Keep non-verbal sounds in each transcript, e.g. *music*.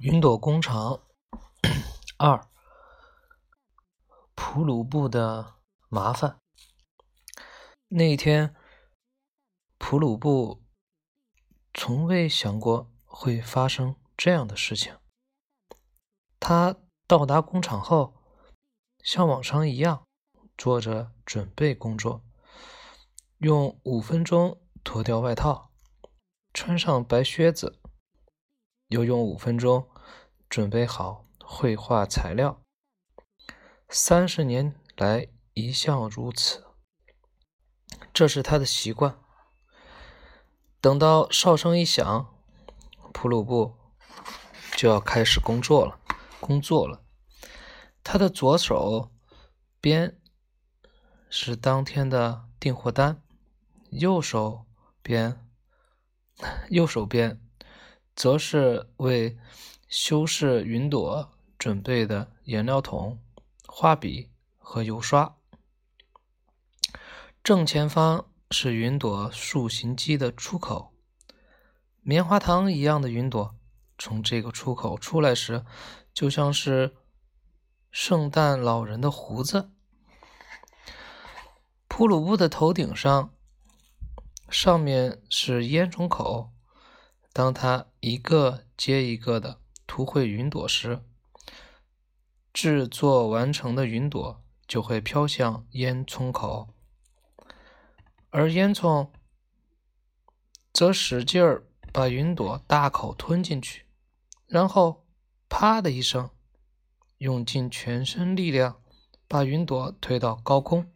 云朵工厂 *clears throat* 二，普鲁布的麻烦。那一天，普鲁布从未想过会发生这样的事情。他到达工厂后，像往常一样做着准备工作，用五分钟脱掉外套，穿上白靴子。又用五分钟准备好绘画材料，三十年来一向如此，这是他的习惯。等到哨声一响，普鲁布就要开始工作了。工作了，他的左手边是当天的订货单，右手边，*laughs* 右手边。则是为修饰云朵准备的颜料桶、画笔和油刷。正前方是云朵塑形机的出口，棉花糖一样的云朵从这个出口出来时，就像是圣诞老人的胡子。普鲁布的头顶上，上面是烟囱口。当他一个接一个的涂绘云朵时，制作完成的云朵就会飘向烟囱口，而烟囱则使劲儿把云朵大口吞进去，然后啪的一声，用尽全身力量把云朵推到高空。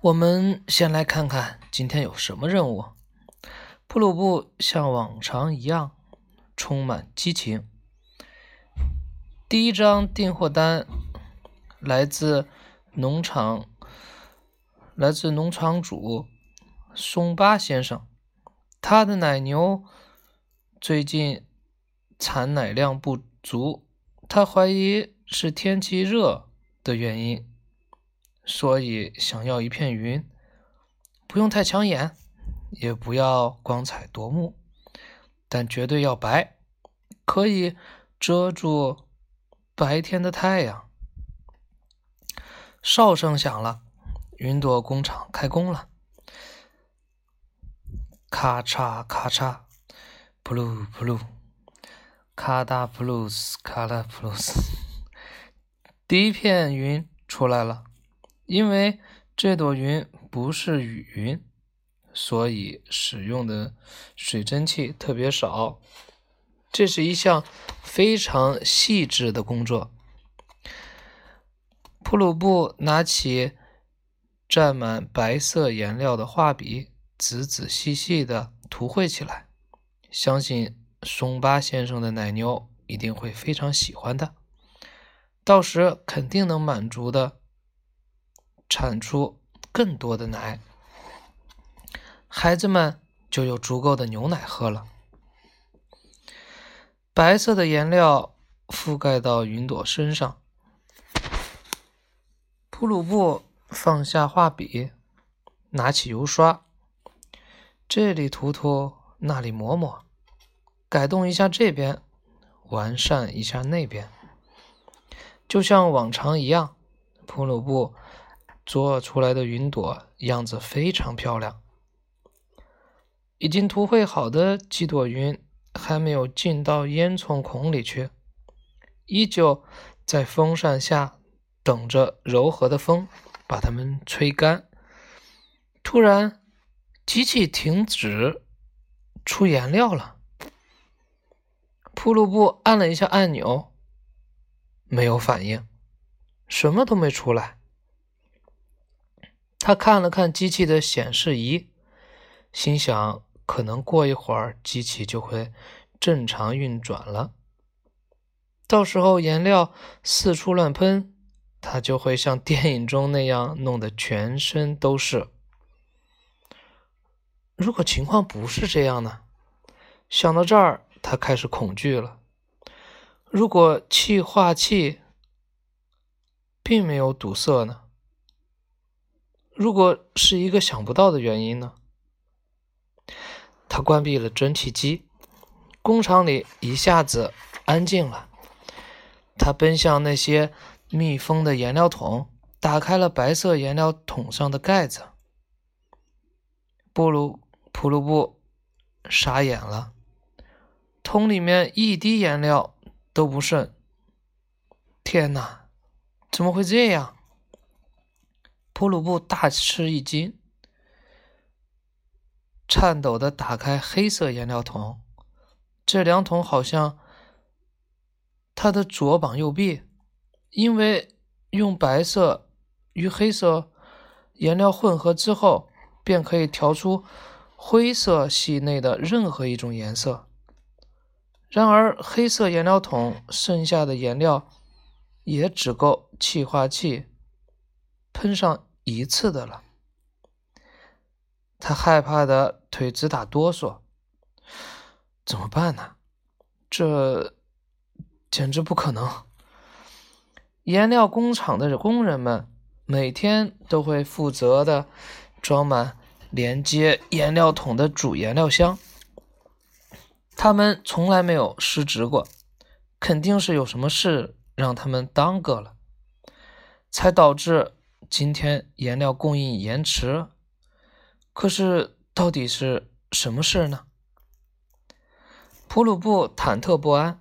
我们先来看看今天有什么任务。布鲁布像往常一样充满激情。第一张订货单来自农场，来自农场主松巴先生。他的奶牛最近产奶量不足，他怀疑是天气热的原因，所以想要一片云，不用太抢眼。也不要光彩夺目，但绝对要白，可以遮住白天的太阳。哨声响了，云朵工厂开工了。咔嚓咔嚓，噗噜噗噜，咔哒噗噜斯，咔啦噗噜斯。第一片云出来了，因为这朵云不是雨云。所以使用的水蒸气特别少，这是一项非常细致的工作。普鲁布拿起蘸满白色颜料的画笔，仔仔细细地涂绘起来。相信松巴先生的奶牛一定会非常喜欢的，到时肯定能满足的产出更多的奶。孩子们就有足够的牛奶喝了。白色的颜料覆盖到云朵身上。普鲁布放下画笔，拿起油刷，这里涂涂，那里抹抹，改动一下这边，完善一下那边，就像往常一样。普鲁布做出来的云朵样子非常漂亮。已经涂绘好的几朵云还没有进到烟囱孔里去，依旧在风扇下等着柔和的风把它们吹干。突然，机器停止出颜料了。普鲁布按了一下按钮，没有反应，什么都没出来。他看了看机器的显示仪，心想。可能过一会儿，机器就会正常运转了。到时候颜料四处乱喷，它就会像电影中那样弄得全身都是。如果情况不是这样呢？想到这儿，他开始恐惧了。如果气化器并没有堵塞呢？如果是一个想不到的原因呢？他关闭了蒸汽机，工厂里一下子安静了。他奔向那些密封的颜料桶，打开了白色颜料桶上的盖子。布鲁普鲁布傻眼了，桶里面一滴颜料都不剩。天哪，怎么会这样？普鲁布大吃一惊，颤抖的打开黑色颜料桶，这两桶好像他的左膀右臂，因为用白色与黑色颜料混合之后，便可以调出灰色系内的任何一种颜色。然而，黑色颜料桶剩下的颜料。也只够气化器喷上一次的了。他害怕的腿直打哆嗦，怎么办呢？这简直不可能！颜料工厂的工人们每天都会负责的装满连接颜料桶的主颜料箱，他们从来没有失职过，肯定是有什么事。让他们耽搁了，才导致今天颜料供应延迟。可是到底是什么事呢？普鲁布忐忑不安，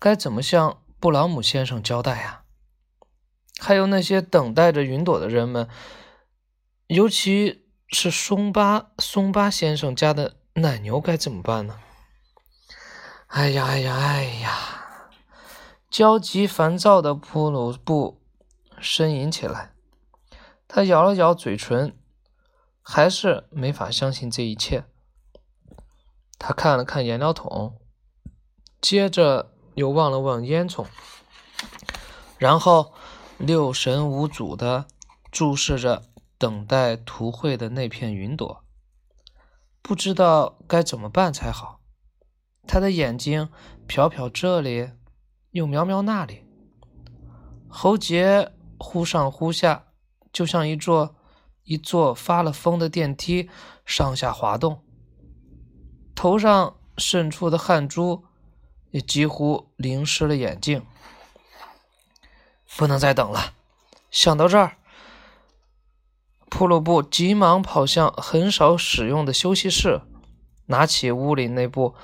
该怎么向布朗姆先生交代呀？还有那些等待着云朵的人们，尤其是松巴松巴先生家的奶牛该怎么办呢？哎呀，哎呀，哎呀！焦急烦躁的普鲁布呻吟起来，他咬了咬嘴唇，还是没法相信这一切。他看了看颜料桶，接着又望了望烟囱，然后六神无主的注视着等待图绘的那片云朵，不知道该怎么办才好。他的眼睛瞟瞟这里。又瞄瞄那里，喉结忽上忽下，就像一座一座发了疯的电梯上下滑动。头上渗出的汗珠也几乎淋湿了眼镜。不能再等了！想到这儿，普鲁布急忙跑向很少使用的休息室，拿起屋里那部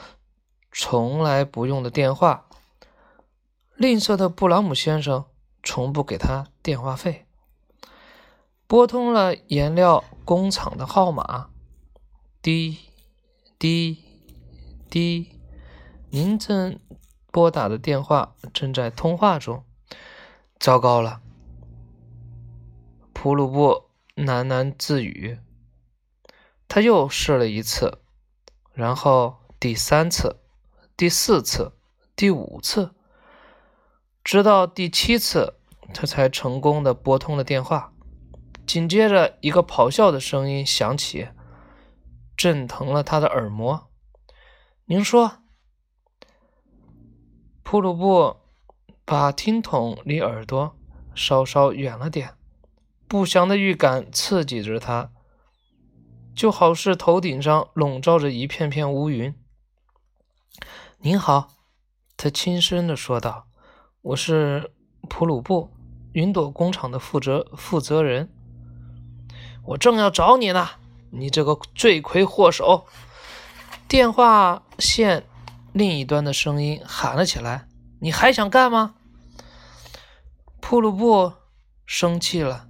从来不用的电话。吝啬的布朗姆先生从不给他电话费。拨通了颜料工厂的号码，滴滴滴，您正拨打的电话正在通话中。糟糕了，普鲁布喃喃自语。他又试了一次，然后第三次、第四次、第五次。直到第七次，他才成功的拨通了电话。紧接着，一个咆哮的声音响起，震疼了他的耳膜。您说，普鲁布把听筒离耳朵稍稍远了点，不祥的预感刺激着他，就好似头顶上笼罩着一片片乌云。您好，他轻声的说道。我是普鲁布云朵工厂的负责负责人，我正要找你呢，你这个罪魁祸首！电话线另一端的声音喊了起来：“你还想干吗？”普鲁布生气了，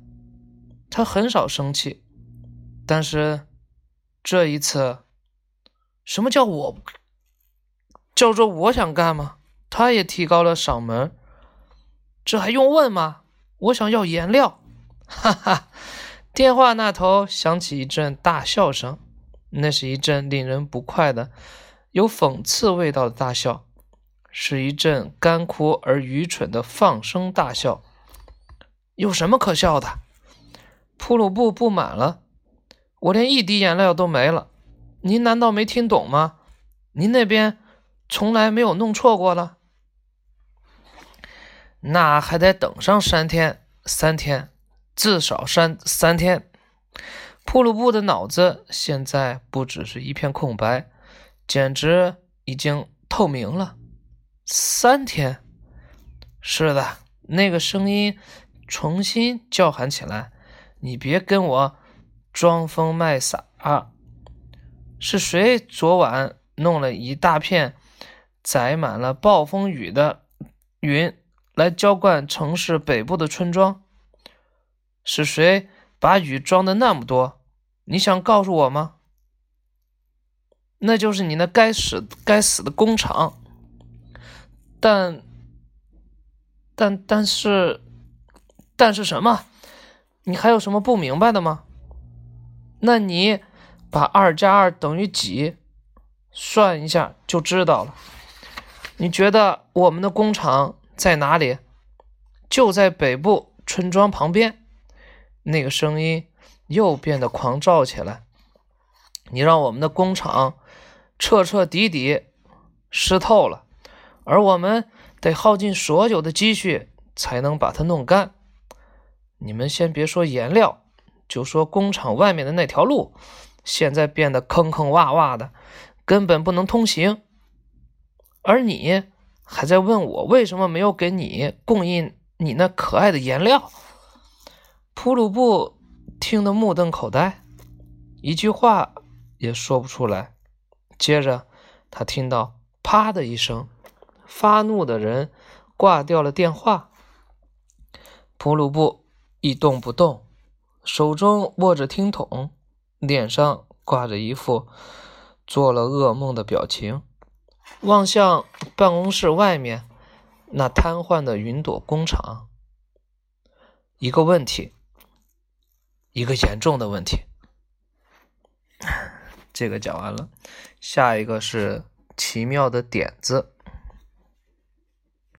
他很少生气，但是这一次，什么叫我叫做我想干吗？他也提高了嗓门。这还用问吗？我想要颜料，哈哈！电话那头响起一阵大笑声，那是一阵令人不快的、有讽刺味道的大笑，是一阵干枯而愚蠢的放声大笑。有什么可笑的？普鲁布布满了。我连一滴颜料都没了，您难道没听懂吗？您那边从来没有弄错过了？那还得等上三天，三天，至少三三天。普鲁布的脑子现在不只是一片空白，简直已经透明了。三天。是的，那个声音重新叫喊起来：“你别跟我装疯卖傻！啊是谁昨晚弄了一大片载满了暴风雨的云来浇灌城市北部的村庄？是谁把雨装的那么多？你想告诉我吗？那就是你那该死该死的工厂。但……”但但是，但是什么？你还有什么不明白的吗？那你把二加二等于几算一下就知道了。你觉得我们的工厂在哪里？就在北部村庄旁边。那个声音又变得狂躁起来。你让我们的工厂彻彻底底湿透了，而我们。得耗尽所有的积蓄才能把它弄干。你们先别说颜料，就说工厂外面的那条路，现在变得坑坑洼洼的，根本不能通行。而你还在问我为什么没有给你供应你那可爱的颜料？普鲁布听得目瞪口呆，一句话也说不出来。接着，他听到“啪”的一声。发怒的人挂掉了电话。普鲁布一动不动，手中握着听筒，脸上挂着一副做了噩梦的表情，望向办公室外面那瘫痪的云朵工厂。一个问题，一个严重的问题。这个讲完了，下一个是奇妙的点子。